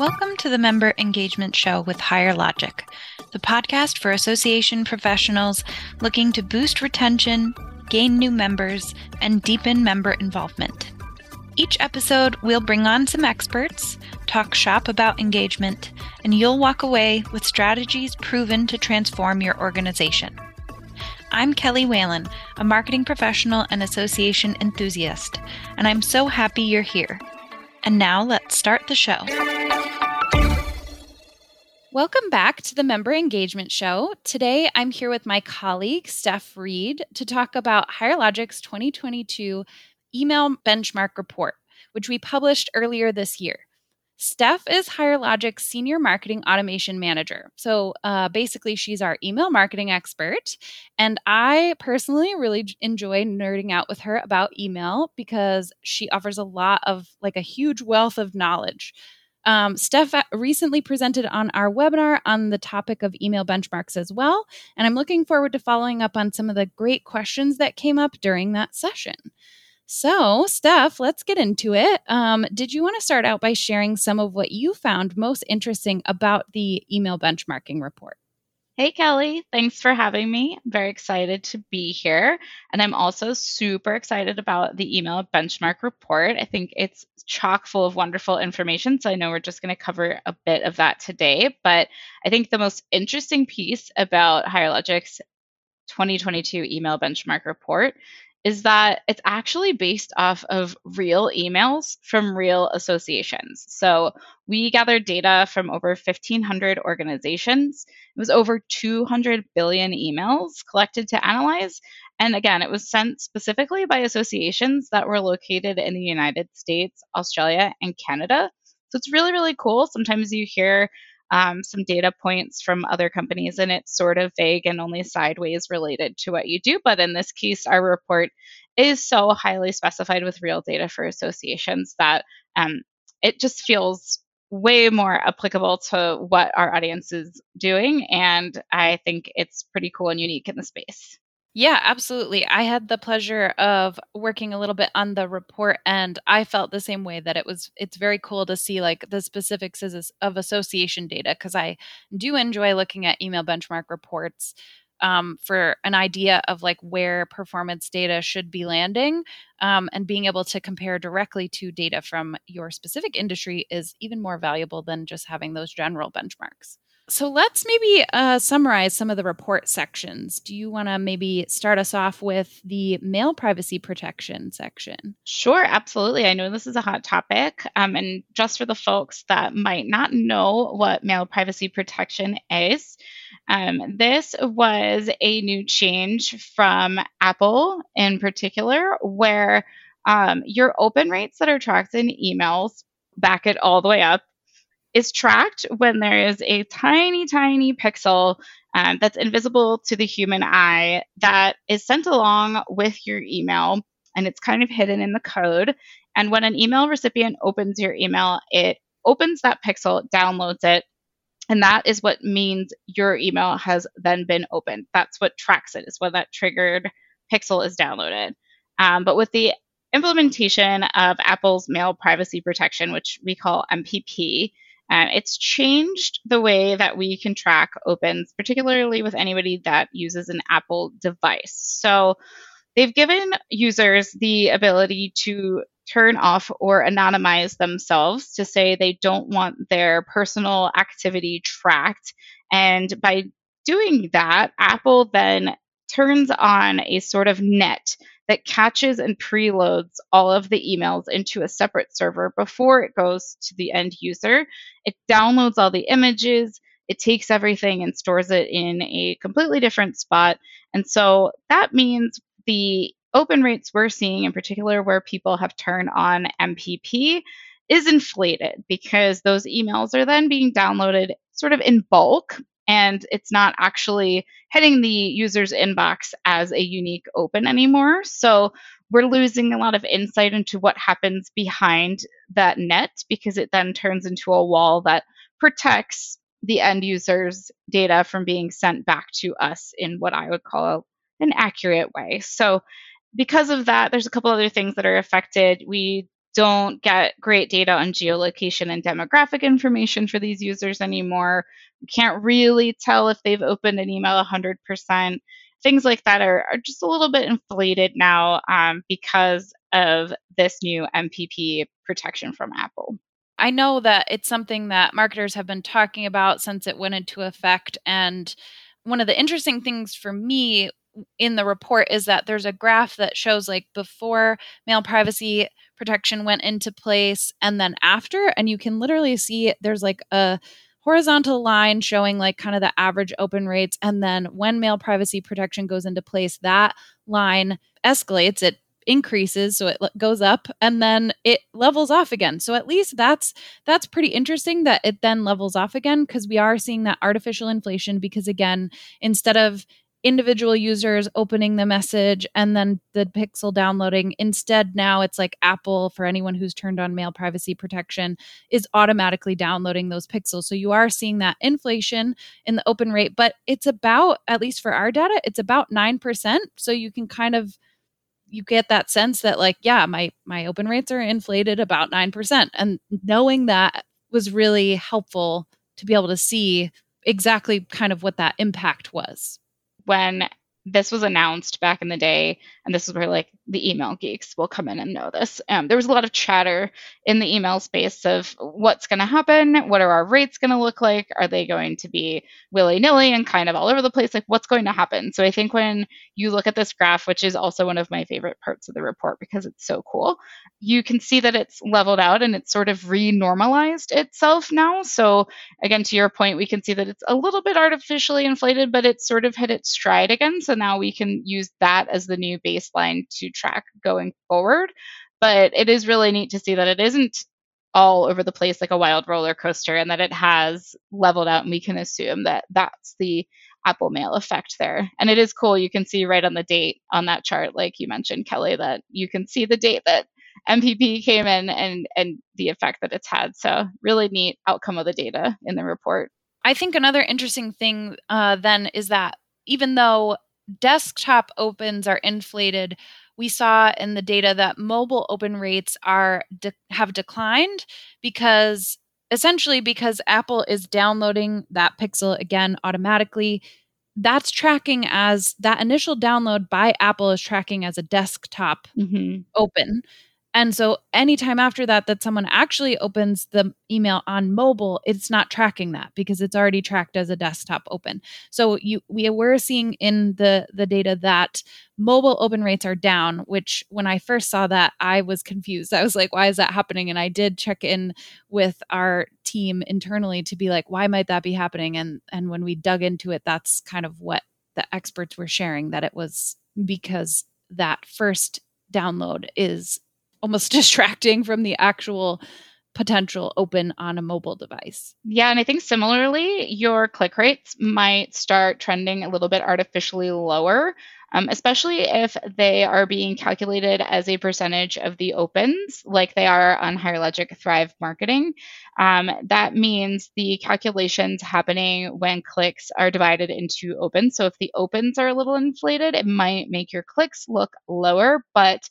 Welcome to the Member Engagement Show with Higher Logic, the podcast for association professionals looking to boost retention, gain new members, and deepen member involvement. Each episode, we'll bring on some experts, talk shop about engagement, and you'll walk away with strategies proven to transform your organization. I'm Kelly Whalen, a marketing professional and association enthusiast, and I'm so happy you're here. And now let's start the show. Welcome back to the Member Engagement Show. Today I'm here with my colleague, Steph Read, to talk about Higher Logic's 2022 email benchmark report, which we published earlier this year. Steph is Higher Logic's Senior Marketing Automation Manager. So uh, basically, she's our email marketing expert. And I personally really enjoy nerding out with her about email because she offers a lot of, like, a huge wealth of knowledge um, Steph uh, recently presented on our webinar on the topic of email benchmarks as well, and I'm looking forward to following up on some of the great questions that came up during that session. So, Steph, let's get into it. Um, did you want to start out by sharing some of what you found most interesting about the email benchmarking report? Hey, Kelly. Thanks for having me. I'm very excited to be here. And I'm also super excited about the email benchmark report. I think it's chock full of wonderful information. So I know we're just going to cover a bit of that today. But I think the most interesting piece about Higher Logic's 2022 email benchmark report is that it's actually based off of real emails from real associations. So we gathered data from over 1,500 organizations. It was over 200 billion emails collected to analyze. And again, it was sent specifically by associations that were located in the United States, Australia, and Canada. So it's really, really cool. Sometimes you hear um, some data points from other companies, and it's sort of vague and only sideways related to what you do. But in this case, our report is so highly specified with real data for associations that um, it just feels way more applicable to what our audience is doing. And I think it's pretty cool and unique in the space. Yeah, absolutely. I had the pleasure of working a little bit on the report and I felt the same way that it was it's very cool to see like the specifics of association data because I do enjoy looking at email benchmark reports um, for an idea of like where performance data should be landing um, and being able to compare directly to data from your specific industry is even more valuable than just having those general benchmarks. So let's maybe uh, summarize some of the report sections. Do you want to maybe start us off with the mail privacy protection section? Sure, absolutely. I know this is a hot topic. Um, and just for the folks that might not know what mail privacy protection is, um, this was a new change from Apple in particular, where um, your open rates that are tracked in emails back it all the way up is tracked when there is a tiny, tiny pixel um, that's invisible to the human eye that is sent along with your email and it's kind of hidden in the code. And when an email recipient opens your email, it opens that pixel, downloads it, and that is what means your email has then been opened. That's what tracks it, is when that triggered pixel is downloaded. Um, but with the implementation of Apple's mail privacy protection, which we call MPP, um, it's changed the way that we can track opens, particularly with anybody that uses an Apple device. So they've given users the ability to turn off or anonymize themselves to say they don't want their personal activity tracked. And by doing that, Apple then turns on a sort of net that catches and preloads all of the emails into a separate server before it goes to the end user. It downloads all the images, it takes everything and stores it in a completely different spot. And so that means the open rates we're seeing, in particular where people have turned on MPP, is inflated because those emails are then being downloaded sort of in bulk and it's not actually hitting the user's inbox as a unique open anymore. So we're losing a lot of insight into what happens behind that net because it then turns into a wall that protects the end user's data from being sent back to us in what I would call an accurate way. So because of that, there's a couple other things that are affected. We don't get great data on geolocation and demographic information for these users anymore. We can't really tell if they've opened an email 100%. Things like that are, are just a little bit inflated now um, because of this new MPP protection from Apple. I know that it's something that marketers have been talking about since it went into effect. And one of the interesting things for me in the report is that there's a graph that shows like before mail privacy protection went into place and then after and you can literally see there's like a horizontal line showing like kind of the average open rates and then when mail privacy protection goes into place that line escalates it increases so it goes up and then it levels off again. So at least that's that's pretty interesting that it then levels off again because we are seeing that artificial inflation because again instead of individual users opening the message and then the pixel downloading. Instead, now it's like Apple, for anyone who's turned on mail privacy protection, is automatically downloading those pixels. So you are seeing that inflation in the open rate, but it's about, at least for our data, it's about 9%. So you can kind of you get that sense that like yeah my my open rates are inflated about 9% and knowing that was really helpful to be able to see exactly kind of what that impact was when this was announced back in the day, and this is where like the email geeks will come in and know this. Um, there was a lot of chatter in the email space of what's going to happen, what are our rates going to look like, are they going to be willy nilly and kind of all over the place, like what's going to happen. So I think when you look at this graph, which is also one of my favorite parts of the report because it's so cool, you can see that it's leveled out and it's sort of re-normalized itself now. So again, to your point, we can see that it's a little bit artificially inflated, but it's sort of hit its stride again. So now we can use that as the new baseline to track going forward. But it is really neat to see that it isn't all over the place like a wild roller coaster and that it has leveled out and we can assume that that's the Apple Mail effect there. And it is cool. You can see right on the date on that chart, like you mentioned, Kelly, that you can see the date that MPP came in and and the effect that it's had. So really neat outcome of the data in the report. I think another interesting thing uh, then is that even though desktop opens are inflated, we saw in the data that mobile open rates are de- have declined because essentially because Apple is downloading that pixel again automatically that's tracking as that initial download by Apple is tracking as a desktop mm-hmm. open. And so anytime after that that someone actually opens the email on mobile, it's not tracking that because it's already tracked as a desktop open. So you we were seeing in the the data that mobile open rates are down, which when I first saw that I was confused. I was like, why is that happening? And I did check in with our team internally to be like, why might that be happening? And and when we dug into it, that's kind of what the experts were sharing that it was because that first download is almost distracting from the actual potential open on a mobile device. Yeah, and I think similarly, your click rates might start trending a little bit artificially lower, um, especially if they are being calculated as a percentage of the opens, like they are on Higher Logic Thrive Marketing. Um, that means the calculations happening when clicks are divided into opens. So if the opens are a little inflated, it might make your clicks look lower, but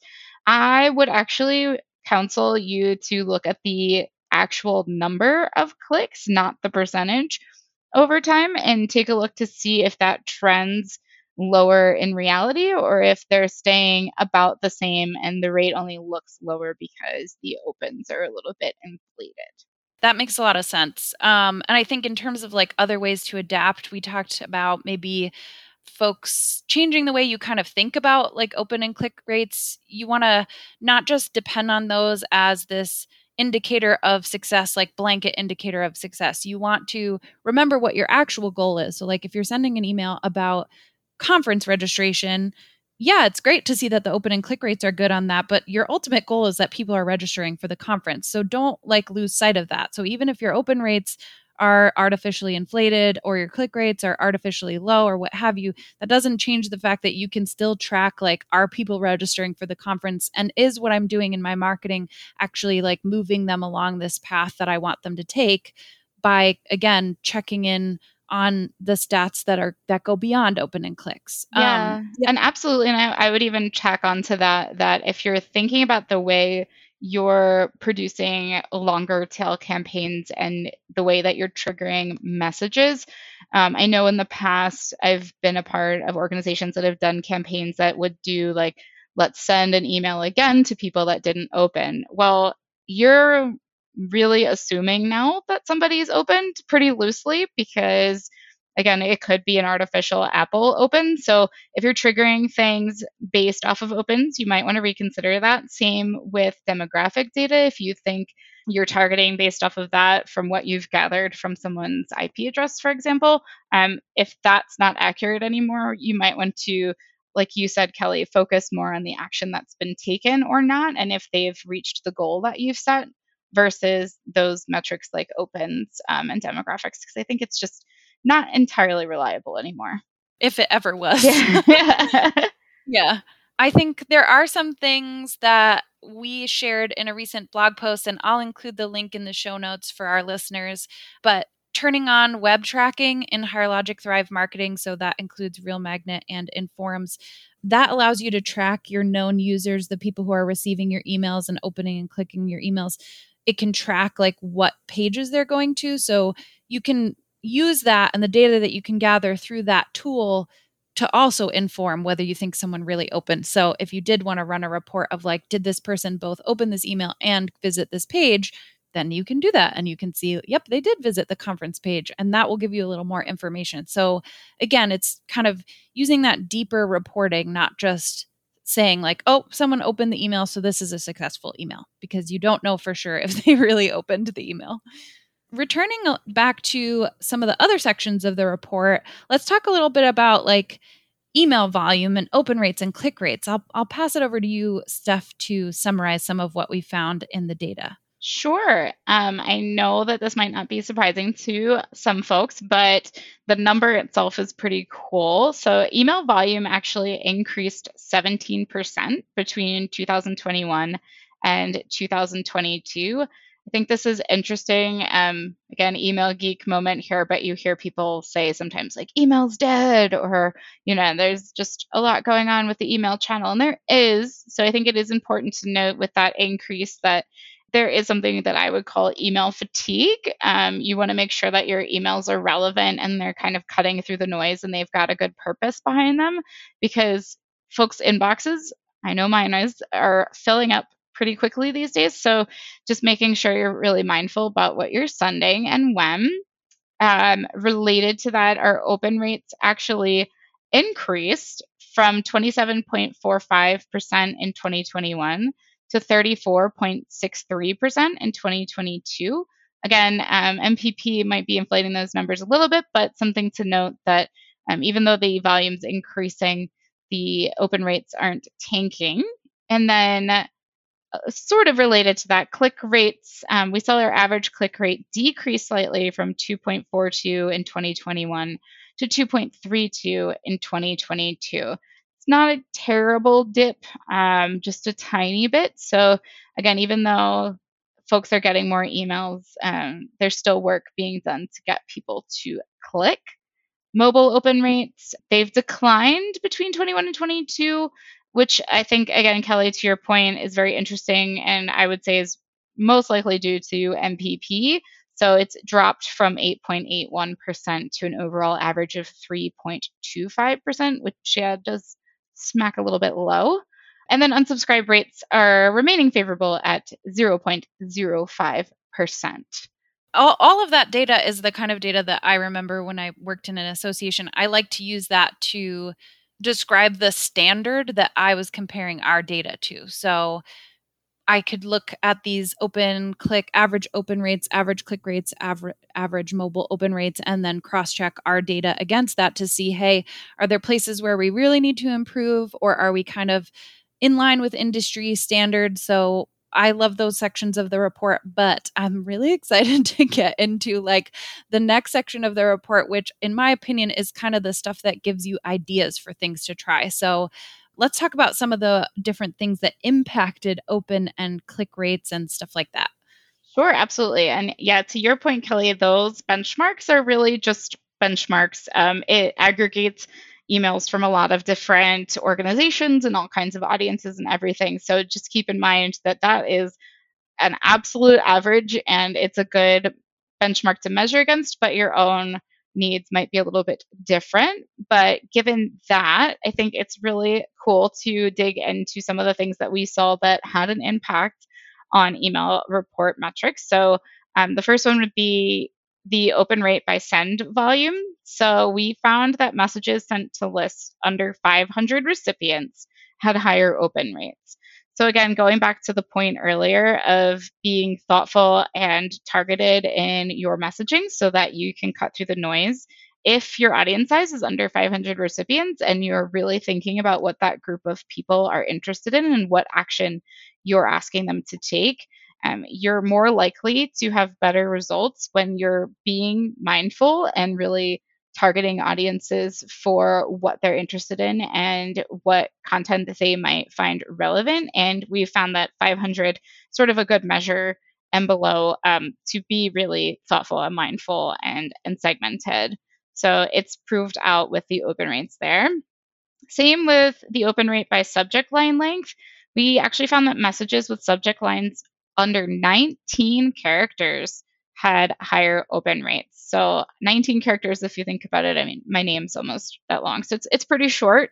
I would actually counsel you to look at the actual number of clicks, not the percentage over time, and take a look to see if that trends lower in reality or if they're staying about the same and the rate only looks lower because the opens are a little bit inflated. That makes a lot of sense. Um, and I think in terms of like other ways to adapt, we talked about maybe folks changing the way you kind of think about like open and click rates you want to not just depend on those as this indicator of success like blanket indicator of success. You want to remember what your actual goal is. So like if you're sending an email about conference registration yeah it's great to see that the open and click rates are good on that but your ultimate goal is that people are registering for the conference. So don't like lose sight of that. So even if your open rates are artificially inflated or your click rates are artificially low or what have you, that doesn't change the fact that you can still track like are people registering for the conference and is what I'm doing in my marketing actually like moving them along this path that I want them to take by again checking in on the stats that are that go beyond open and clicks. Yeah, um, yeah. and absolutely. And I, I would even check onto that that if you're thinking about the way you're producing longer tail campaigns and the way that you're triggering messages. Um, I know in the past I've been a part of organizations that have done campaigns that would do like, let's send an email again to people that didn't open. Well, you're really assuming now that somebody's opened pretty loosely because again, it could be an artificial Apple open. So if you're triggering things based off of opens, you might want to reconsider that. Same with demographic data. If you think you're targeting based off of that from what you've gathered from someone's IP address, for example, um, if that's not accurate anymore, you might want to like you said, Kelly, focus more on the action that's been taken or not, and if they've reached the goal that you've set versus those metrics like opens um, and demographics. Because I think it's just not entirely reliable anymore. If it ever was. Yeah. yeah. I think there are some things that we shared in a recent blog post, and I'll include the link in the show notes for our listeners. But turning on web tracking in Higher Logic Thrive Marketing, so that includes Real Magnet and Informz, that allows you to track your known users, the people who are receiving your emails and opening and clicking your emails. It can track like what pages they're going to. So you can use that and the data that you can gather through that tool to also inform whether you think someone really opened. So if you did want to run a report of like, did this person both open this email and visit this page? Then you can do that and you can see, yep, they did visit the conference page, and that will give you a little more information. So, again, it's kind of using that deeper reporting, not just saying, like, oh, someone opened the email, so this is a successful email, because you don't know for sure if they really opened the email returning uh, back to some of the other sections of the report, let's talk a little bit about like email volume and open rates and click rates. I'll I'll pass it over to you, Steph, to summarize some of what we found in the data. Sure. Um, I know that this might not be surprising to some folks, but the number itself is pretty cool. So, email volume actually increased 17% between 2021 and 2022. I think this is interesting. Um, again, email geek moment here, but you hear people say sometimes like email's dead, or you know, there's just a lot going on with the email channel, and there is. So I think it is important to note with that increase that there is something that I would call email fatigue. Um, you want to make sure that your emails are relevant and they're kind of cutting through the noise and they've got a good purpose behind them because folks' inboxes, I know mine is, are filling up pretty quickly these days. So just making sure you're really mindful about what you're sending and when. Um, related to that, our open rates actually increased from 27.45% in 2021 to 34.63% in 2022. Again, um, MPP might be inflating those numbers a little bit, but something to note that um, even though the volume's increasing, the open rates aren't tanking. And then sort of related to that, click rates, um, we saw our average click rate decrease slightly from 2.42 in 2021 to 2.32 in 2022. It's not a terrible dip, um, just a tiny bit. So, again, even though folks are getting more emails, um, there's still work being done to get people to click. Mobile open rates, they've declined between 21 and 22 which I think, again, Kelly, to your point, is very interesting and I would say is most likely due to MPP. So it's dropped from 8.81% to an overall average of 3.25%, which yeah, does smack a little bit low. And then unsubscribe rates are remaining favorable at 0.05%. All, all of that data is the kind of data that I remember when I worked in an association. I like to use that to describe the standard that I was comparing our data to. So I could look at these open click average open rates, average click rates, average average mobile open rates, and then cross check our data against that to see hey, are there places where we really need to improve, or are we kind of in line with industry standards? So I love those sections of the report, but I'm really excited to get into like the next section of the report, which, in my opinion, is kind of the stuff that gives you ideas for things to try. So, let's talk about some of the different things that impacted open and click rates and stuff like that. Sure, absolutely. And yeah, to your point, Kelly, those benchmarks are really just benchmarks. Um, it aggregates emails from a lot of different organizations and all kinds of audiences and everything. So just keep in mind that that is an absolute average and it's a good benchmark to measure against, but your own needs might be a little bit different. But given that, I think it's really cool to dig into some of the things that we saw that had an impact on email report metrics. So um, the first one would be the open rate by send volume. So we found that messages sent to lists under 500 recipients had higher open rates. So, again, going back to the point earlier of being thoughtful and targeted in your messaging so that you can cut through the noise. If your audience size is under 500 recipients and you're really thinking about what that group of people are interested in and what action you're asking them to take, um, you're more likely to have better results when you're being mindful and really targeting audiences for what they're interested in and what content that they might find relevant. And we found that 500 sort of a good measure and below um, to be really thoughtful and mindful and, and segmented. So it's proved out with the open rates there. Same with the open rate by subject line length. We actually found that messages with subject lines under 19 characters had higher open rates. So 19 characters, if you think about it, I mean, my name's almost that long, so it's it's pretty short.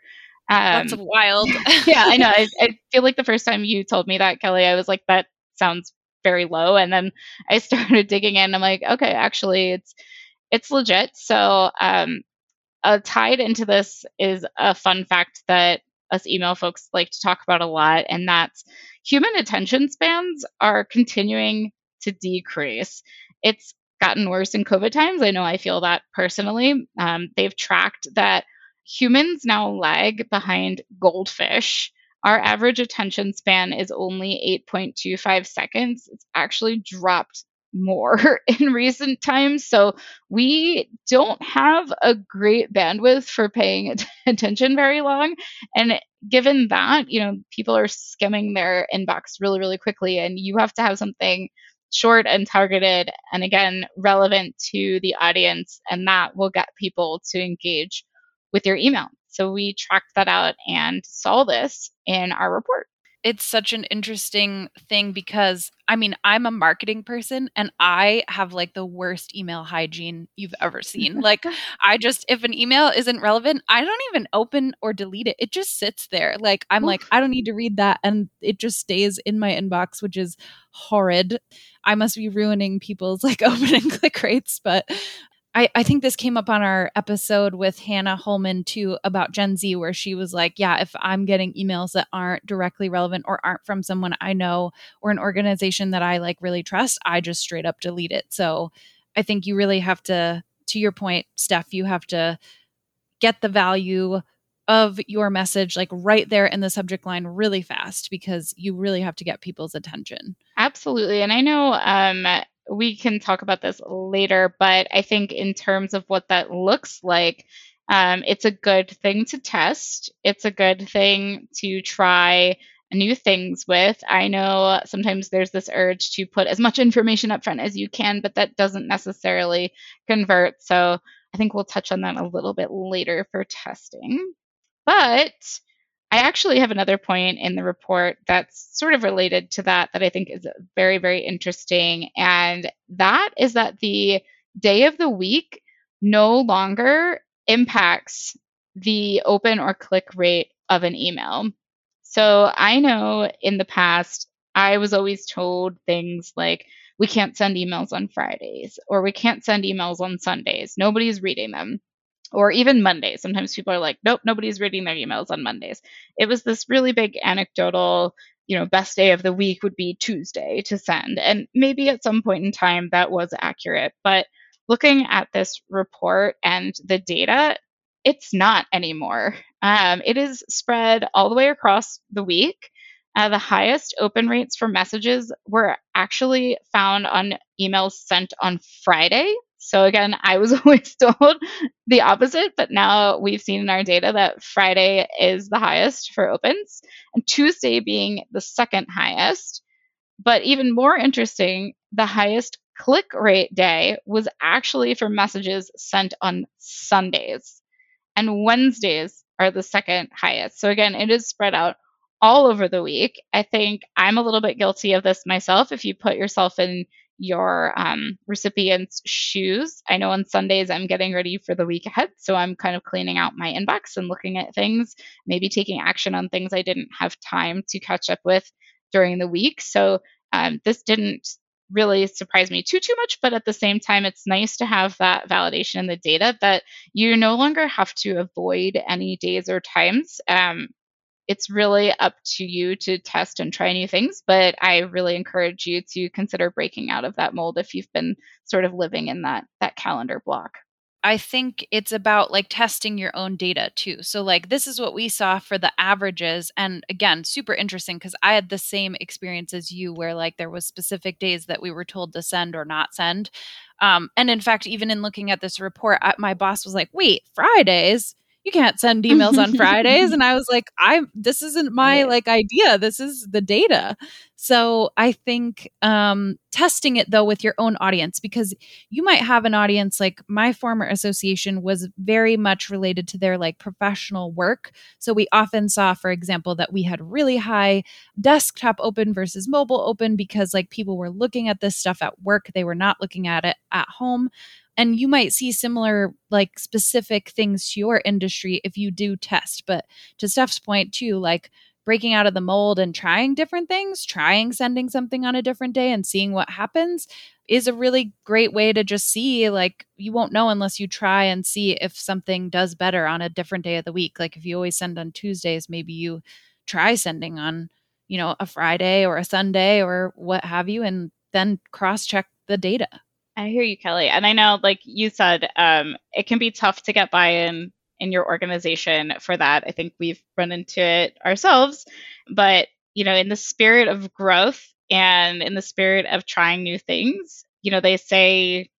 Um, That's wild. yeah, I know. I, I feel like the first time you told me that, Kelly, I was like, that sounds very low, and then I started digging in. I'm like, okay, actually, it's it's legit. So, um, uh, tied into this is a fun fact that us email folks like to talk about a lot, and that's human attention spans are continuing to decrease. It's gotten worse in COVID times. I know I feel that personally. Um, they've tracked that humans now lag behind goldfish. Our average attention span is only 8.25 seconds. It's actually dropped more in recent times. So we don't have a great bandwidth for paying attention very long. And given that, you know, people are skimming their inbox really, really quickly, and you have to have something short and targeted and again relevant to the audience and that will get people to engage with your email so we tracked that out and saw this in our report it's such an interesting thing because I mean, I'm a marketing person and I have like the worst email hygiene you've ever seen. like, I just, if an email isn't relevant, I don't even open or delete it. It just sits there. Like, I'm Oof. like, I don't need to read that. And it just stays in my inbox, which is horrid. I must be ruining people's like open and click rates, but I, I think this came up on our episode with Hannah Holman too about Gen Z, where she was like, Yeah, if I'm getting emails that aren't directly relevant or aren't from someone I know or an organization that I like really trust, I just straight up delete it. So I think you really have to, to your point, Steph, you have to get the value of your message like right there in the subject line really fast because you really have to get people's attention. Absolutely. And I know um we can talk about this later, but I think in terms of what that looks like, um, it's a good thing to test. It's a good thing to try new things with. I know sometimes there's this urge to put as much information up front as you can, but that doesn't necessarily convert. So I think we'll touch on that a little bit later for testing. But I actually have another point in the report that's sort of related to that that I think is very, very interesting. And that is that the day of the week no longer impacts the open or click rate of an email. So I know in the past, I was always told things like, we can't send emails on Fridays or we can't send emails on Sundays. Nobody's reading them or even Mondays. Sometimes people are like, nope, nobody's reading their emails on Mondays. It was this really big anecdotal, you know, best day of the week would be Tuesday to send. And maybe at some point in time that was accurate. But looking at this report and the data, it's not anymore. Um, it is spread all the way across the week. Uh, the highest open rates for messages were actually found on emails sent on Friday, so again, I was always told the opposite, but now we've seen in our data that Friday is the highest for opens and Tuesday being the second highest. But even more interesting, the highest click rate day was actually for messages sent on Sundays. And Wednesdays are the second highest. So again, it is spread out all over the week. I think I'm a little bit guilty of this myself. If you put yourself in your um, recipient's shoes, I know on Sundays I'm getting ready for the week ahead. So I'm kind of cleaning out my inbox and looking at things, maybe taking action on things I didn't have time to catch up with during the week. So um, this didn't really surprise me too too much but at the same time it's nice to have that validation in the data that you no longer have to avoid any days or times um, it's really up to you to test and try new things. But I really encourage you to consider breaking out of that mold if you've been sort of living in that that calendar block. I think it's about like testing your own data too. So, like, this is what we saw for the averages. And again, super interesting because I had the same experience as you where like there was specific days that we were told to send or not send. Um, and in fact, even in looking at this report, I, my boss was like, wait, Fridays? You can't send emails on Fridays. And I was like, I'm this isn't my like idea. This is the data. So I think um, testing it though with your own audience because you might have an audience like my former association was very much related to their like professional work. So we often saw, for example, that we had really high desktop open versus mobile open because like people were looking at this stuff at work. They were not looking at it at home and you might see similar like specific things to your industry if you do test but to steph's point too like breaking out of the mold and trying different things trying sending something on a different day and seeing what happens is a really great way to just see like you won't know unless you try and see if something does better on a different day of the week. Like if you always send on tuesdays maybe you try sending on you know a friday or a sunday or what have you and then cross check the data I hear you, Kelly. And I know, like you said, um, it can be tough to get buy in in your organization for that. I think we've run into it ourselves. But, you know, in the spirit of growth and in the spirit of trying new things, you know, they say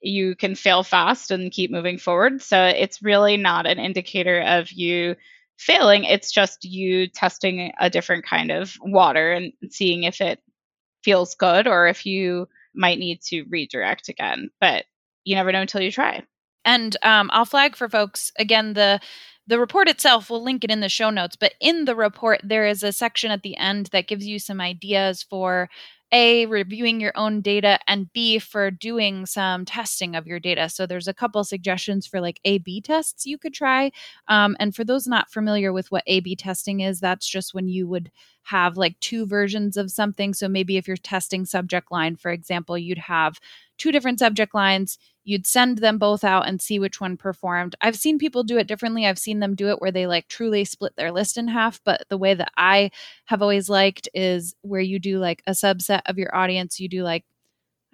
you can fail fast and keep moving forward. So it's really not an indicator of you failing. It's just you testing a different kind of water and seeing if it feels good or if you might need to redirect again. But you never know until you try. And um, I'll flag for folks again the the report itself. We'll link it in the show notes, but in the report there is a section at the end that gives you some ideas for a reviewing your own data and b for doing some testing of your data so there's a couple suggestions for like a b tests you could try um, and for those not familiar with what a b testing is that's just when you would have like two versions of something so maybe if you're testing subject line for example you'd have two different subject lines you'd send them both out and see which one performed. I've seen people do it differently. I've seen them do it where they like truly split their list in half, but the way that I have always liked is where you do like a subset of your audience, you do like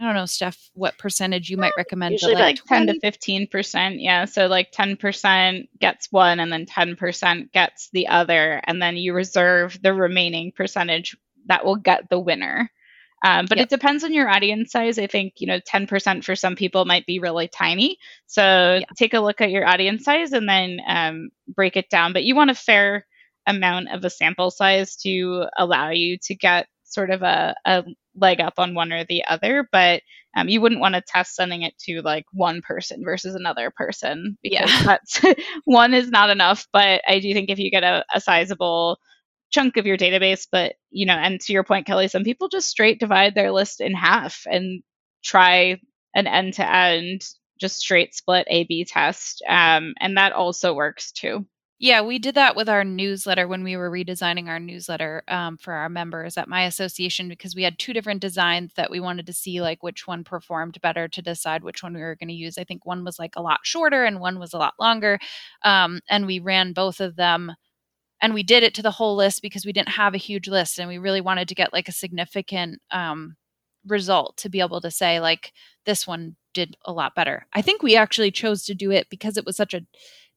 I don't know, Steph, what percentage you might recommend? Usually like, like 10 to 15%. Yeah. So like 10% gets one and then 10% gets the other. And then you reserve the remaining percentage that will get the winner. Um, but yep. it depends on your audience size. I think, you know, 10% for some people might be really tiny. So yeah. take a look at your audience size and then um, break it down. But you want a fair amount of a sample size to allow you to get sort of a, a leg up on one or the other. But um, you wouldn't want to test sending it to like one person versus another person because yeah. that's one is not enough. But I do think if you get a, a sizable chunk of your database but you know and to your point kelly some people just straight divide their list in half and try an end to end just straight split a b test um, and that also works too yeah, we did that with our newsletter when we were redesigning our newsletter um, for our members at my association because we had two different designs that we wanted to see like which one performed better to decide which one we were going to use. I think one was like a lot shorter and one was a lot longer, um, and we ran both of them and we did it to the whole list because we didn't have a huge list and we really wanted to get like a significant um, result to be able to say like this one did a lot better i think we actually chose to do it because it was such a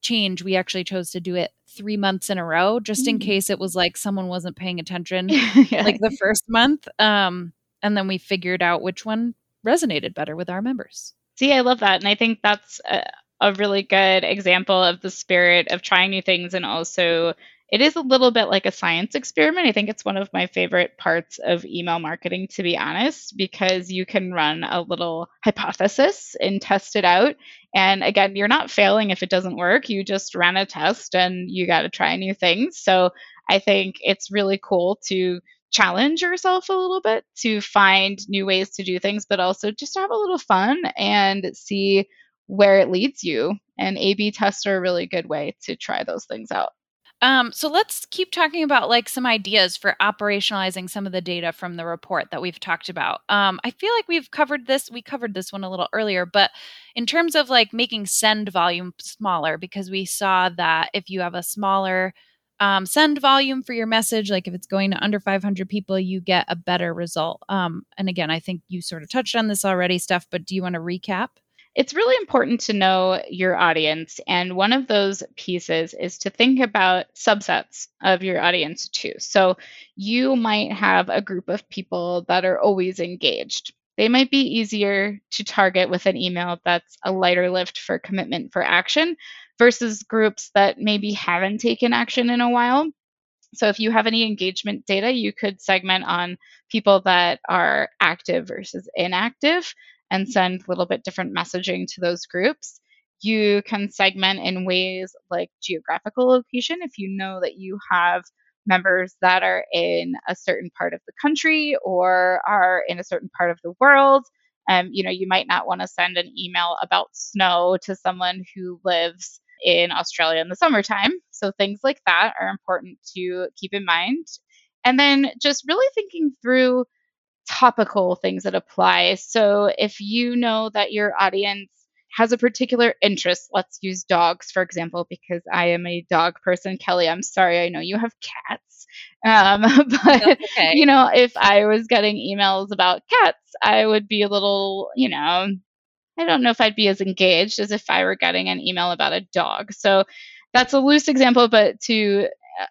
change we actually chose to do it three months in a row just mm-hmm. in mm. case it was like someone wasn't paying attention yeah. like the first month um, and then we figured out which one resonated better with our members see i love that and i think that's a, a really good example of the spirit of trying new things and also it is a little bit like a science experiment. I think it's one of my favorite parts of email marketing, to be honest, because you can run a little hypothesis and test it out. And again, you're not failing if it doesn't work. You just ran a test and you got to try new things. So I think it's really cool to challenge yourself a little bit to find new ways to do things, but also just to have a little fun and see where it leads you. And A B tests are a really good way to try those things out. Um, so let's keep talking about like some ideas for operationalizing some of the data from the report that we've talked about. Um, I feel like we've covered this. We covered this one a little earlier, but in terms of like making send volume smaller, because we saw that if you have a smaller um, send volume for your message, like if it's going to under 500 people, you get a better result. Um, and again, I think you sort of touched on this already, Steph, but do you want to recap? It's really important to know your audience. And one of those pieces is to think about subsets of your audience too. So you might have a group of people that are always engaged. They might be easier to target with an email that's a lighter lift for commitment for action versus groups that maybe haven't taken action in a while. So if you have any engagement data, you could segment on people that are active versus inactive and send a little bit different messaging to those groups. You can segment in ways like geographical location if you know that you have members that are in a certain part of the country or are in a certain part of the world. Um, you know, you might not want to send an email about snow to someone who lives in Australia in the summertime. So things like that are important to keep in mind. And then just really thinking through topical things that apply. So if you know that your audience has a particular interest, let's use dogs, for example, because I am a dog person. Kelly, I'm sorry, I know you have cats. Um, but, okay. you know, if I was getting emails about cats, I would be a little, you know, I don't know if I'd be as engaged as if I were getting an email about a dog. So that's a loose example, but to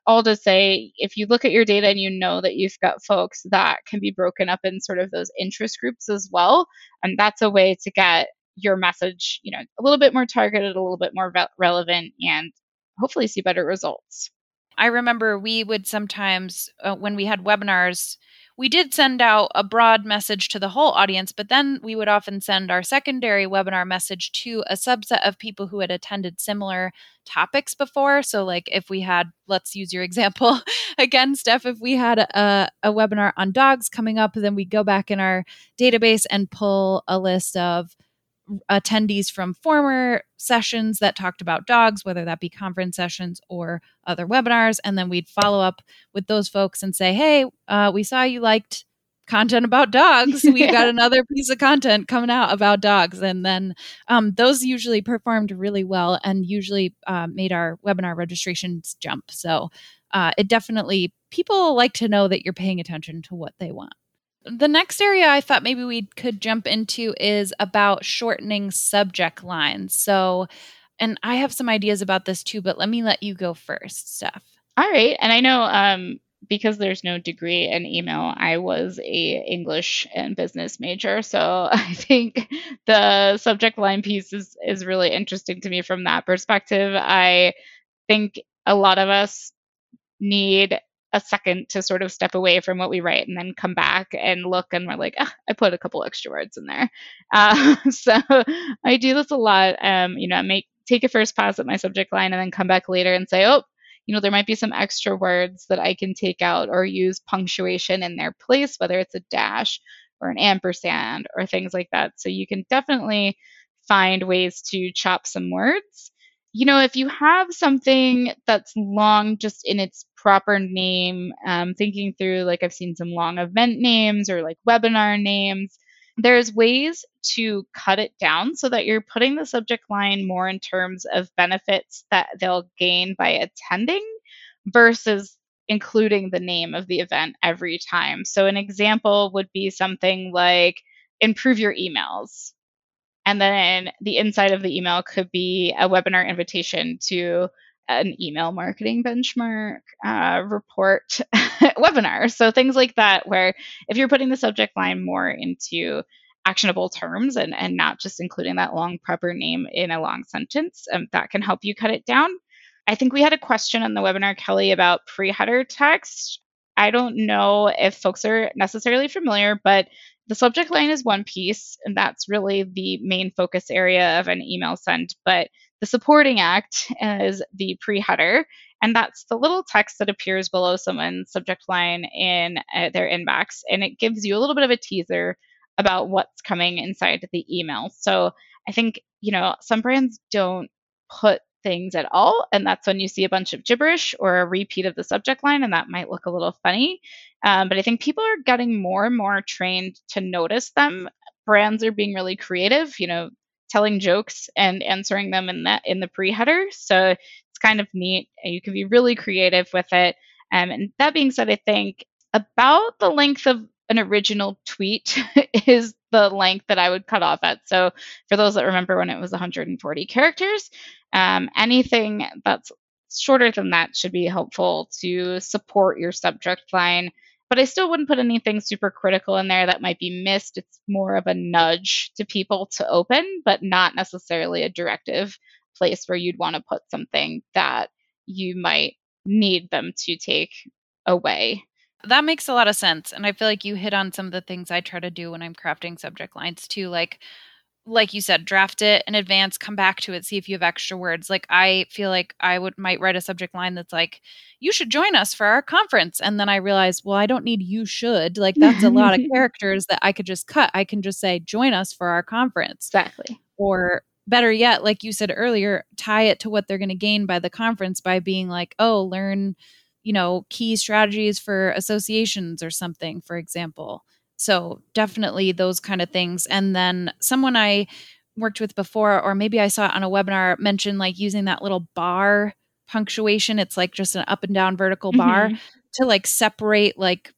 all to say, if you look at your data and you know that you've got folks that can be broken up in sort of those interest groups as well, and that's a way to get your message, you know, a little bit more targeted, a little bit more re- relevant, and hopefully see better results. I remember we would sometimes, uh, when we had webinars, we did send out a broad message to the whole audience, but then we would often send our secondary webinar message to a subset of people who had attended similar topics before. So, like if we had, let's use your example again, Steph, if we had a, a webinar on dogs coming up, then we go back in our database and pull a list of attendees from former sessions that talked about dogs, whether that be conference sessions or other webinars. And then we'd follow up with those folks and say, hey, uh, we saw you liked content about dogs. We yeah. got another piece of content coming out about dogs. And then um, those usually performed really well and usually uh, made our webinar registrations jump. So uh, it definitely, people like to know that you're paying attention to what they want. The next area I thought maybe we could jump into is about shortening subject lines. So, and I have some ideas about this too, but let me let you go first, Steph. All right. And I know um, because there's no degree in email, I was a English and business major. So I think the subject line piece is, is really interesting to me from that perspective. I think a lot of us need a second to sort of step away from what we write and then come back and look and we're like ah, i put a couple extra words in there. Uh, so i do this a lot um, you know I make take a first pass at my subject line and then come back later and say oh you know there might be some extra words that i can take out or use punctuation in their place whether it's a dash or an ampersand or things like that. So you can definitely find ways to chop some words you know, if you have something that's long just in its proper name, um, thinking through, like I've seen some long event names or like webinar names, there's ways to cut it down so that you're putting the subject line more in terms of benefits that they'll gain by attending versus including the name of the event every time. So, an example would be something like improve your emails and then the inside of the email could be a webinar invitation to an email marketing benchmark uh, report webinar. So things like that, where if you're putting the subject line more into actionable terms and, and not just including that long proper name in a long sentence, um, that can help you cut it down. I think we had a question on the webinar, Kelly, about pre header text. I don't know if folks are necessarily familiar, but the subject line is one piece, and that's really the main focus area of an email send. But the supporting act is the pre header. And that's the little text that appears below someone's subject line in uh, their inbox. And it gives you a little bit of a teaser about what's coming inside the email. So I think, you know, some brands don't put things at all. And that's when you see a bunch of gibberish or a repeat of the subject line, and that might look a little funny. Um, but I think people are getting more and more trained to notice them. Brands are being really creative, you know, telling jokes and answering them in that in the pre-header. So it's kind of neat. And you can be really creative with it. Um, and that being said, I think about the length of an original tweet is the length that I would cut off at. So for those that remember when it was 140 characters, um, anything that's shorter than that should be helpful to support your subject line. But I still wouldn't put anything super critical in there that might be missed. It's more of a nudge to people to open, but not necessarily a directive place where you'd want to put something that you might need them to take away. That makes a lot of sense. And I feel like you hit on some of the things I try to do when I'm crafting subject lines too. Like, like you said, draft it in advance, come back to it, see if you have extra words. Like I feel like I would might write a subject line that's like, you should join us for our conference. And then I realize, well, I don't need you should. Like that's a lot of characters that I could just cut. I can just say, join us for our conference. Exactly. Or better yet, like you said earlier, tie it to what they're going to gain by the conference by being like, oh, learn you know, key strategies for associations or something, for example. So definitely those kind of things. And then someone I worked with before, or maybe I saw it on a webinar, mentioned like using that little bar punctuation. It's like just an up and down vertical bar mm-hmm. to like separate like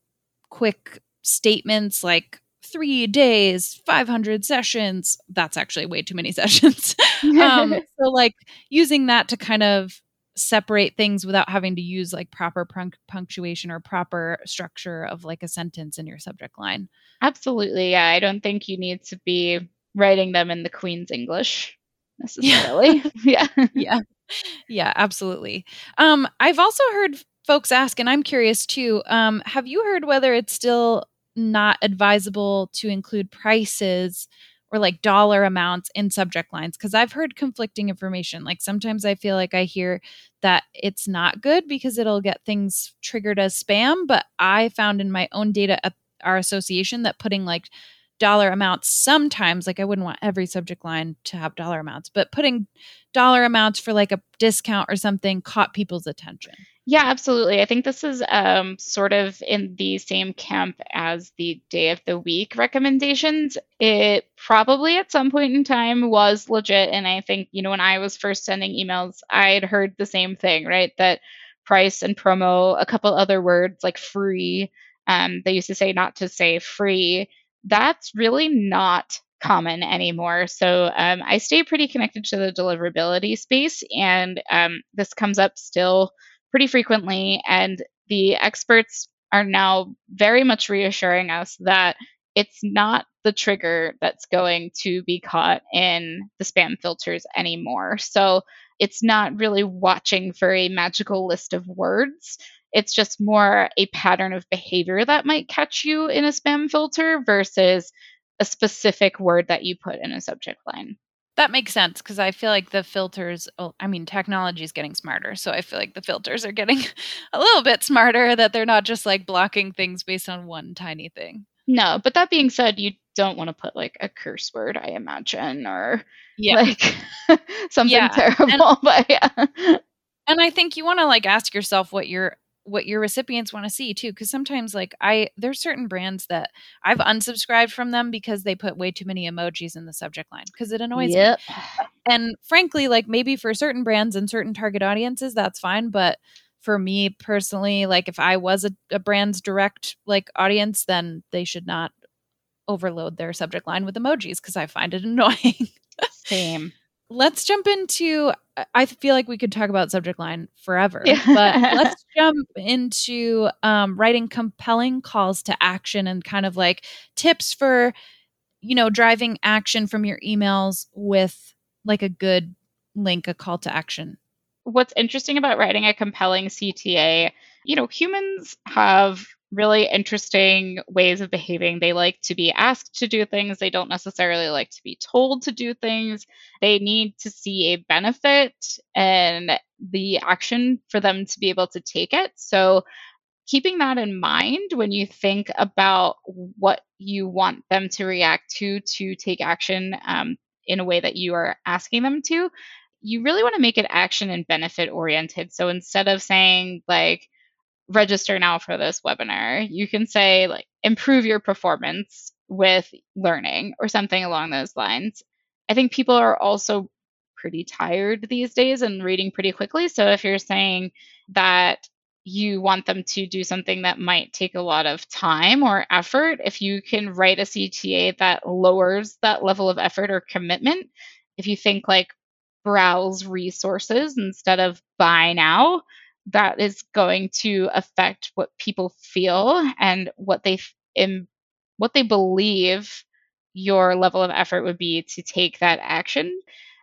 quick statements like three days, 500 sessions. That's actually way too many sessions. um, so, like, using that to kind of separate things without having to use like proper punctuation or proper structure of like a sentence in your subject line. Absolutely. Yeah. I don't think you need to be writing them in the Queen's English necessarily. Yeah. yeah. yeah. Yeah, absolutely. Um, I've also heard folks ask, and I'm curious too, um, have you heard whether it's still not advisable to include prices or like dollar amounts in subject lines because I've heard conflicting information. Like sometimes I feel like I hear that it's not good because it'll get things triggered as spam, but I found in my own data at our association that putting like dollar amounts sometimes like I wouldn't want every subject line to have dollar amounts, but putting dollar amounts for like a discount or something caught people's attention. Yeah, absolutely. I think this is um, sort of in the same camp as the day of the week recommendations. It probably at some point in time was legit. And I think, you know, when I was first sending emails, I'd heard the same thing, right? That price and promo, a couple other words like free, um, they used to say not to say free. That's really not common anymore. So um, I stay pretty connected to the deliverability space, and um, this comes up still pretty frequently. And the experts are now very much reassuring us that it's not the trigger that's going to be caught in the spam filters anymore. So it's not really watching for a magical list of words. It's just more a pattern of behavior that might catch you in a spam filter versus a specific word that you put in a subject line. That makes sense because I feel like the filters, oh, I mean, technology is getting smarter. So I feel like the filters are getting a little bit smarter that they're not just like blocking things based on one tiny thing. No, but that being said, you don't want to put like a curse word, I imagine, or yeah. like something yeah. terrible. And, but yeah. And I think you want to like ask yourself what you're what your recipients want to see too because sometimes like i there's certain brands that i've unsubscribed from them because they put way too many emojis in the subject line because it annoys yep. me and frankly like maybe for certain brands and certain target audiences that's fine but for me personally like if i was a, a brand's direct like audience then they should not overload their subject line with emojis because i find it annoying. Same let's jump into I feel like we could talk about subject line forever, yeah. but let's jump into um, writing compelling calls to action and kind of like tips for, you know, driving action from your emails with like a good link, a call to action. What's interesting about writing a compelling CTA, you know, humans have really interesting ways of behaving. They like to be asked to do things. They don't necessarily like to be told to do things. They need to see a benefit and the action for them to be able to take it. So, keeping that in mind when you think about what you want them to react to to take action um, in a way that you are asking them to, you really want to make it action and benefit oriented. So instead of saying, like, register now for this webinar. You can say like improve your performance with learning or something along those lines. I think people are also pretty tired these days and reading pretty quickly. So if you're saying that you want them to do something that might take a lot of time or effort, if you can write a CTA that lowers that level of effort or commitment, if you think like browse resources instead of buy now, that is going to affect what people feel and what they what they believe your level of effort would be to take that action.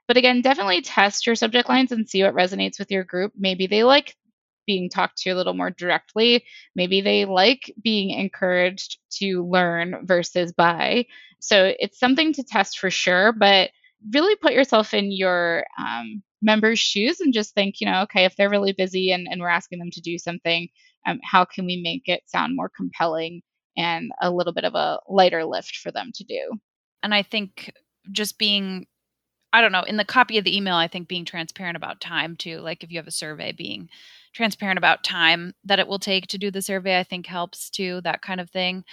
But again, definitely test your subject lines and see what resonates with your group. Maybe they like being talked to a little more directly. Maybe they like being encouraged to learn versus buy. So it's something to test for sure, but really put yourself in your um, members' shoes and just think, you know, okay, if they're really busy and, and we're asking them to do something, um, how can we make it sound more compelling and a little bit of a lighter lift for them to do? And I think just being I don't know, in the copy of the email, I think being transparent about time too. Like if you have a survey, being transparent about time that it will take to do the survey, I think helps too, that kind of thing.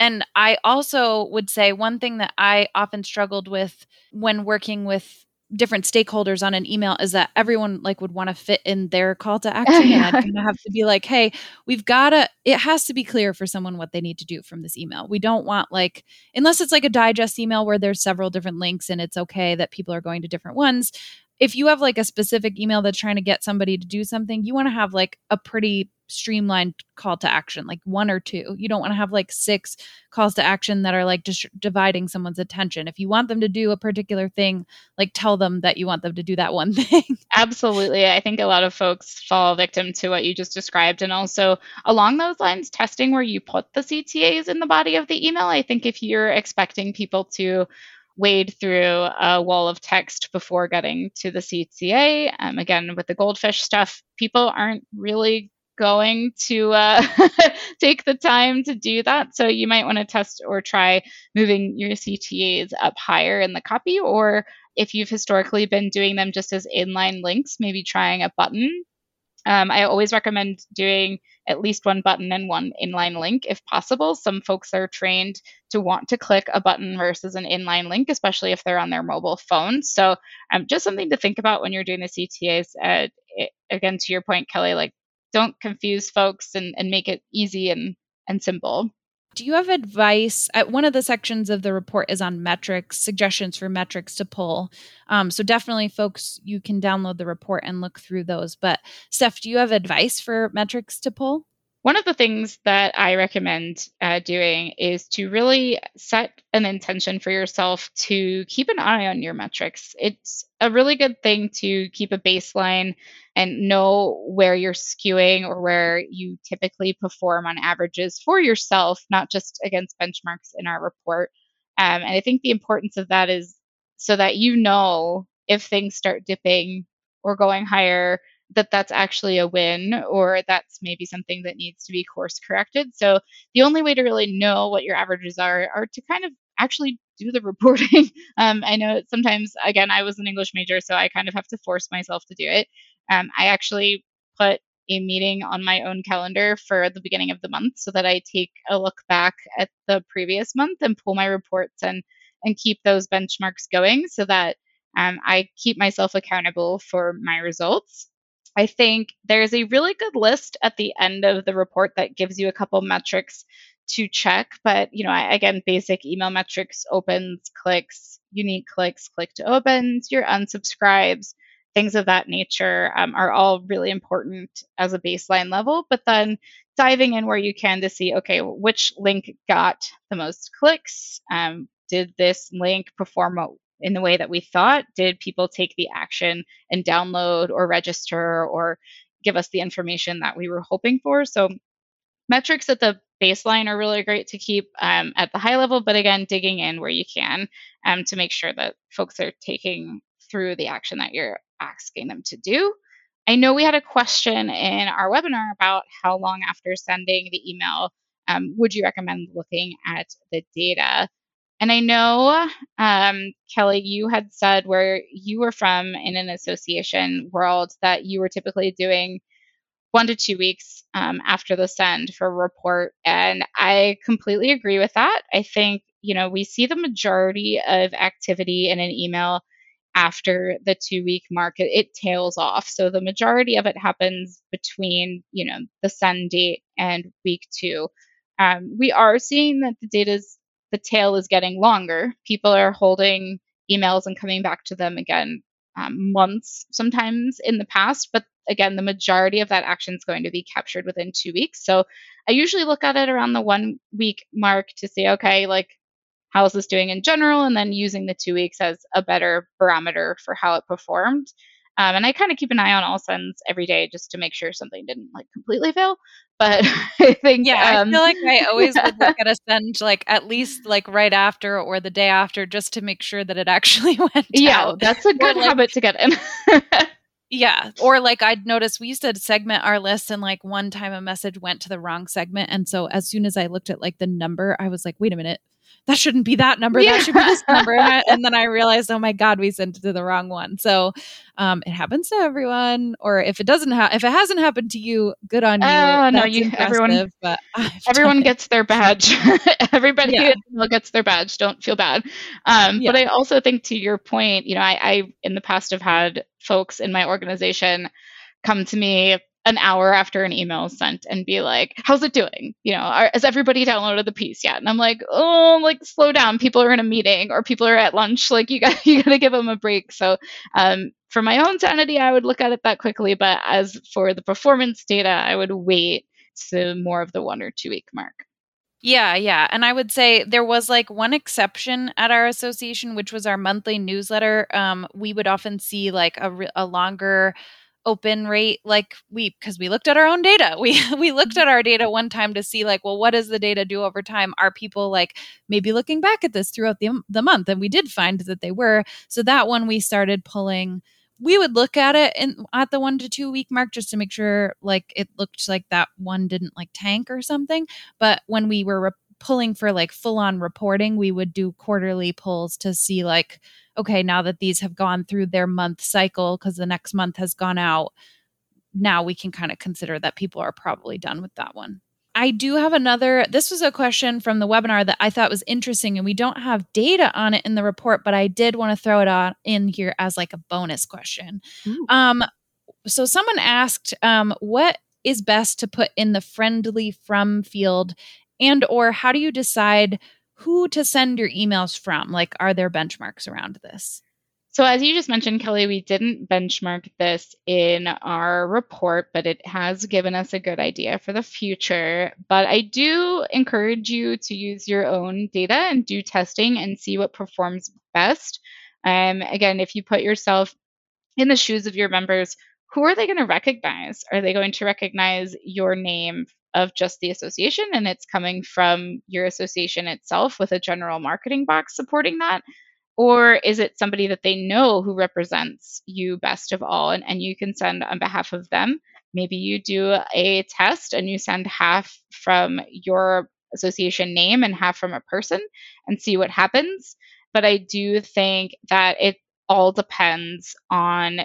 And I also would say one thing that I often struggled with when working with different stakeholders on an email is that everyone like would want to fit in their call to action yeah. and I'd kind of have to be like hey we've got to it has to be clear for someone what they need to do from this email we don't want like unless it's like a digest email where there's several different links and it's okay that people are going to different ones if you have like a specific email that's trying to get somebody to do something, you want to have like a pretty streamlined call to action, like one or two. You don't want to have like six calls to action that are like just dividing someone's attention. If you want them to do a particular thing, like tell them that you want them to do that one thing. Absolutely. I think a lot of folks fall victim to what you just described. And also, along those lines, testing where you put the CTAs in the body of the email. I think if you're expecting people to wade through a wall of text before getting to the CTA. Um, again, with the goldfish stuff, people aren't really going to uh, take the time to do that. So you might want to test or try moving your CTAs up higher in the copy, or if you've historically been doing them just as inline links, maybe trying a button um, I always recommend doing at least one button and one inline link if possible. Some folks are trained to want to click a button versus an inline link, especially if they're on their mobile phone. So, um, just something to think about when you're doing the CTAs. Uh, it, again, to your point, Kelly, like don't confuse folks and, and make it easy and, and simple. Do you have advice? At one of the sections of the report is on metrics, suggestions for metrics to pull. Um, so definitely, folks, you can download the report and look through those. But Steph, do you have advice for metrics to pull? One of the things that I recommend uh, doing is to really set an intention for yourself to keep an eye on your metrics. It's a really good thing to keep a baseline and know where you're skewing or where you typically perform on averages for yourself, not just against benchmarks in our report. Um, and I think the importance of that is so that you know if things start dipping or going higher that that's actually a win or that's maybe something that needs to be course corrected. So the only way to really know what your averages are are to kind of actually do the reporting. um, I know sometimes, again, I was an English major, so I kind of have to force myself to do it. Um, I actually put a meeting on my own calendar for the beginning of the month so that I take a look back at the previous month and pull my reports and and keep those benchmarks going so that um, I keep myself accountable for my results. I think there's a really good list at the end of the report that gives you a couple metrics to check. But, you know, again, basic email metrics, opens, clicks, unique clicks, click to opens, your unsubscribes, things of that nature um, are all really important as a baseline level. But then diving in where you can to see, okay, which link got the most clicks? Um, did this link perform in the way that we thought? Did people take the action and download or register or give us the information that we were hoping for? So, metrics at the baseline are really great to keep um, at the high level, but again, digging in where you can um, to make sure that folks are taking through the action that you're asking them to do. I know we had a question in our webinar about how long after sending the email um, would you recommend looking at the data. And I know, um, Kelly, you had said where you were from in an association world that you were typically doing one to two weeks um, after the send for a report. And I completely agree with that. I think, you know, we see the majority of activity in an email after the two week mark. It, it tails off. So the majority of it happens between, you know, the send date and week two. Um, we are seeing that the data's the tail is getting longer. People are holding emails and coming back to them again um, months sometimes in the past, but again, the majority of that action is going to be captured within two weeks. So I usually look at it around the one week mark to see, okay, like how is this doing in general, and then using the two weeks as a better barometer for how it performed. Um, and I kind of keep an eye on all sends every day just to make sure something didn't like completely fail. But I think yeah, um, I feel like I always would look at a send like at least like right after or the day after just to make sure that it actually went. Yeah, out. that's a good habit to get in. yeah, or like I'd notice we used to segment our list, and like one time a message went to the wrong segment, and so as soon as I looked at like the number, I was like, wait a minute that shouldn't be that number. Yeah. That should be this number. And, then I realized, oh my God, we sent it to the wrong one. So um, it happens to everyone. Or if it doesn't have, if it hasn't happened to you, good on you. Oh no, you everyone. But everyone gets their badge. Everybody yeah. gets their badge. Don't feel bad. Um, yeah. But I also think to your point, you know, I, I in the past have had folks in my organization come to me an hour after an email is sent and be like, "How's it doing? You know, are, has everybody downloaded the piece yet?" And I'm like, "Oh, like slow down. People are in a meeting or people are at lunch. Like you got you got to give them a break." So, um, for my own sanity, I would look at it that quickly. But as for the performance data, I would wait to more of the one or two week mark. Yeah, yeah. And I would say there was like one exception at our association, which was our monthly newsletter. Um, we would often see like a, a longer open rate like we because we looked at our own data. We we looked mm-hmm. at our data one time to see like well what does the data do over time? Are people like maybe looking back at this throughout the, the month? And we did find that they were. So that one we started pulling. We would look at it in at the one to two week mark just to make sure like it looked like that one didn't like tank or something. But when we were re- pulling for like full on reporting we would do quarterly pulls to see like okay, now that these have gone through their month cycle because the next month has gone out, now we can kind of consider that people are probably done with that one. I do have another. This was a question from the webinar that I thought was interesting, and we don't have data on it in the report, but I did want to throw it on in here as like a bonus question. Um, so someone asked, um, what is best to put in the friendly from field, and or how do you decide who to send your emails from? Like, are there benchmarks around this? So, as you just mentioned, Kelly, we didn't benchmark this in our report, but it has given us a good idea for the future. But I do encourage you to use your own data and do testing and see what performs best. Um, again, if you put yourself in the shoes of your members, who are they going to recognize? Are they going to recognize your name of just the association and it's coming from your association itself with a general marketing box supporting that? Or is it somebody that they know who represents you best of all and, and you can send on behalf of them? Maybe you do a test and you send half from your association name and half from a person and see what happens. But I do think that it all depends on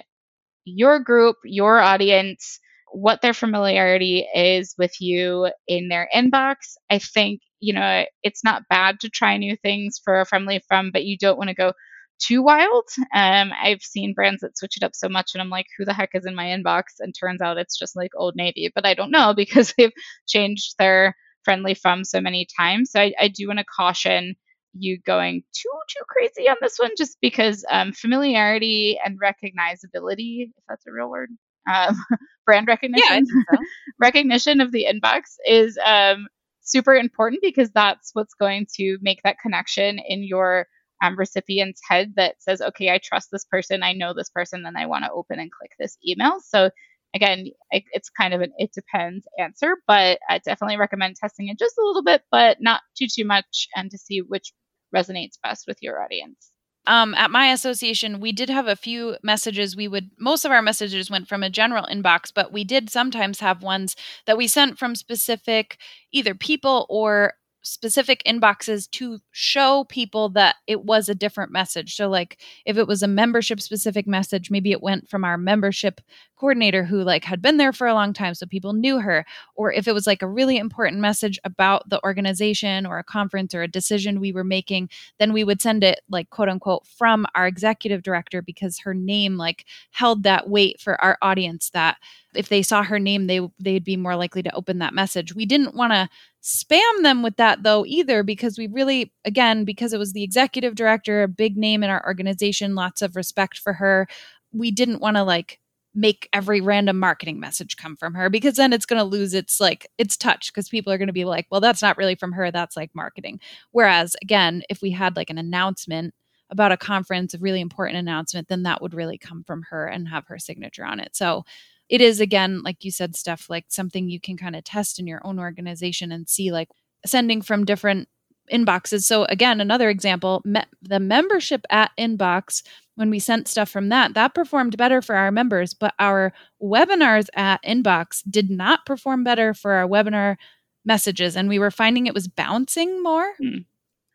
your group, your audience, what their familiarity is with you in their inbox. I think, you know, it's not bad to try new things for a friendly from, but you don't want to go too wild. Um, I've seen brands that switch it up so much, and I'm like, who the heck is in my inbox? And turns out it's just like Old Navy, but I don't know because they've changed their friendly from so many times. So I, I do want to caution you going too too crazy on this one, just because um, familiarity and recognizability, if that's a real word, um, brand recognition, yeah, so. recognition of the inbox is um, super important because that's what's going to make that connection in your um, recipient's head that says, okay, I trust this person, I know this person, then I want to open and click this email. So again, it, it's kind of an it depends answer, but I definitely recommend testing it just a little bit, but not too too much, and to see which resonates best with your audience. Um, at my association, we did have a few messages. We would, most of our messages went from a general inbox, but we did sometimes have ones that we sent from specific either people or specific inboxes to show people that it was a different message. So like if it was a membership specific message, maybe it went from our membership coordinator who like had been there for a long time so people knew her or if it was like a really important message about the organization or a conference or a decision we were making, then we would send it like quote unquote from our executive director because her name like held that weight for our audience that if they saw her name they they'd be more likely to open that message. We didn't want to spam them with that though either because we really again because it was the executive director, a big name in our organization, lots of respect for her. We didn't want to like make every random marketing message come from her because then it's going to lose its like its touch because people are going to be like well that's not really from her that's like marketing whereas again if we had like an announcement about a conference a really important announcement then that would really come from her and have her signature on it so it is again like you said Steph like something you can kind of test in your own organization and see like sending from different inboxes. So again another example me- the membership at inbox when we sent stuff from that that performed better for our members but our webinars at inbox did not perform better for our webinar messages and we were finding it was bouncing more hmm.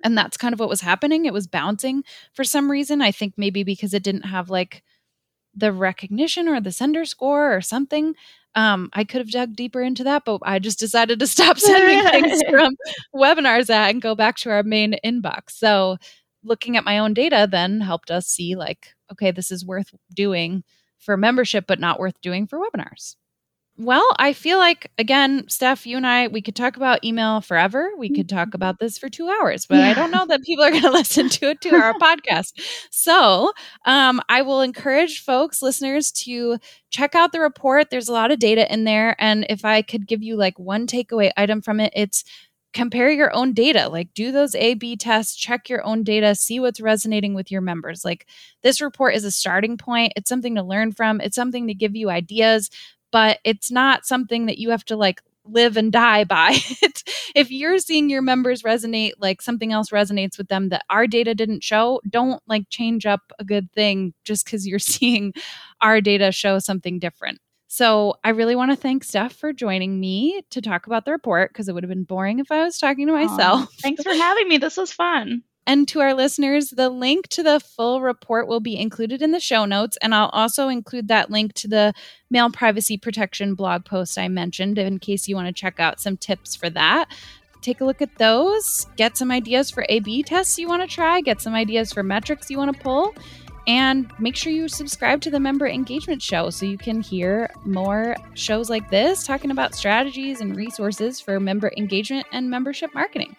and that's kind of what was happening. It was bouncing for some reason. I think maybe because it didn't have like the recognition or the sender score or something. Um, I could have dug deeper into that, but I just decided to stop sending things from webinars at and go back to our main inbox. So looking at my own data then helped us see like, okay, this is worth doing for membership, but not worth doing for webinars. Well, I feel like again, Steph, you and I, we could talk about email forever. We could talk mm-hmm. about this for two hours, but yeah. I don't know that people are going to listen to it to our podcast. So, um, I will encourage folks, listeners, to check out the report. There's a lot of data in there, and if I could give you like one takeaway item from it, it's compare your own data like do those a b tests check your own data see what's resonating with your members like this report is a starting point it's something to learn from it's something to give you ideas but it's not something that you have to like live and die by. if you're seeing your members resonate, like something else resonates with them that our data didn't show, don't like change up a good thing just because you're seeing our data show something different. So I really want to thank Steph for joining me to talk about the report because it would have been boring if I was talking to myself. Aww, thanks for having me. This was fun. And to our listeners, the link to the full report will be included in the show notes. And I'll also include that link to the mail privacy protection blog post I mentioned in case you want to check out some tips for that. Take a look at those, get some ideas for A B tests you want to try, get some ideas for metrics you want to pull, and make sure you subscribe to the member engagement show so you can hear more shows like this talking about strategies and resources for member engagement and membership marketing.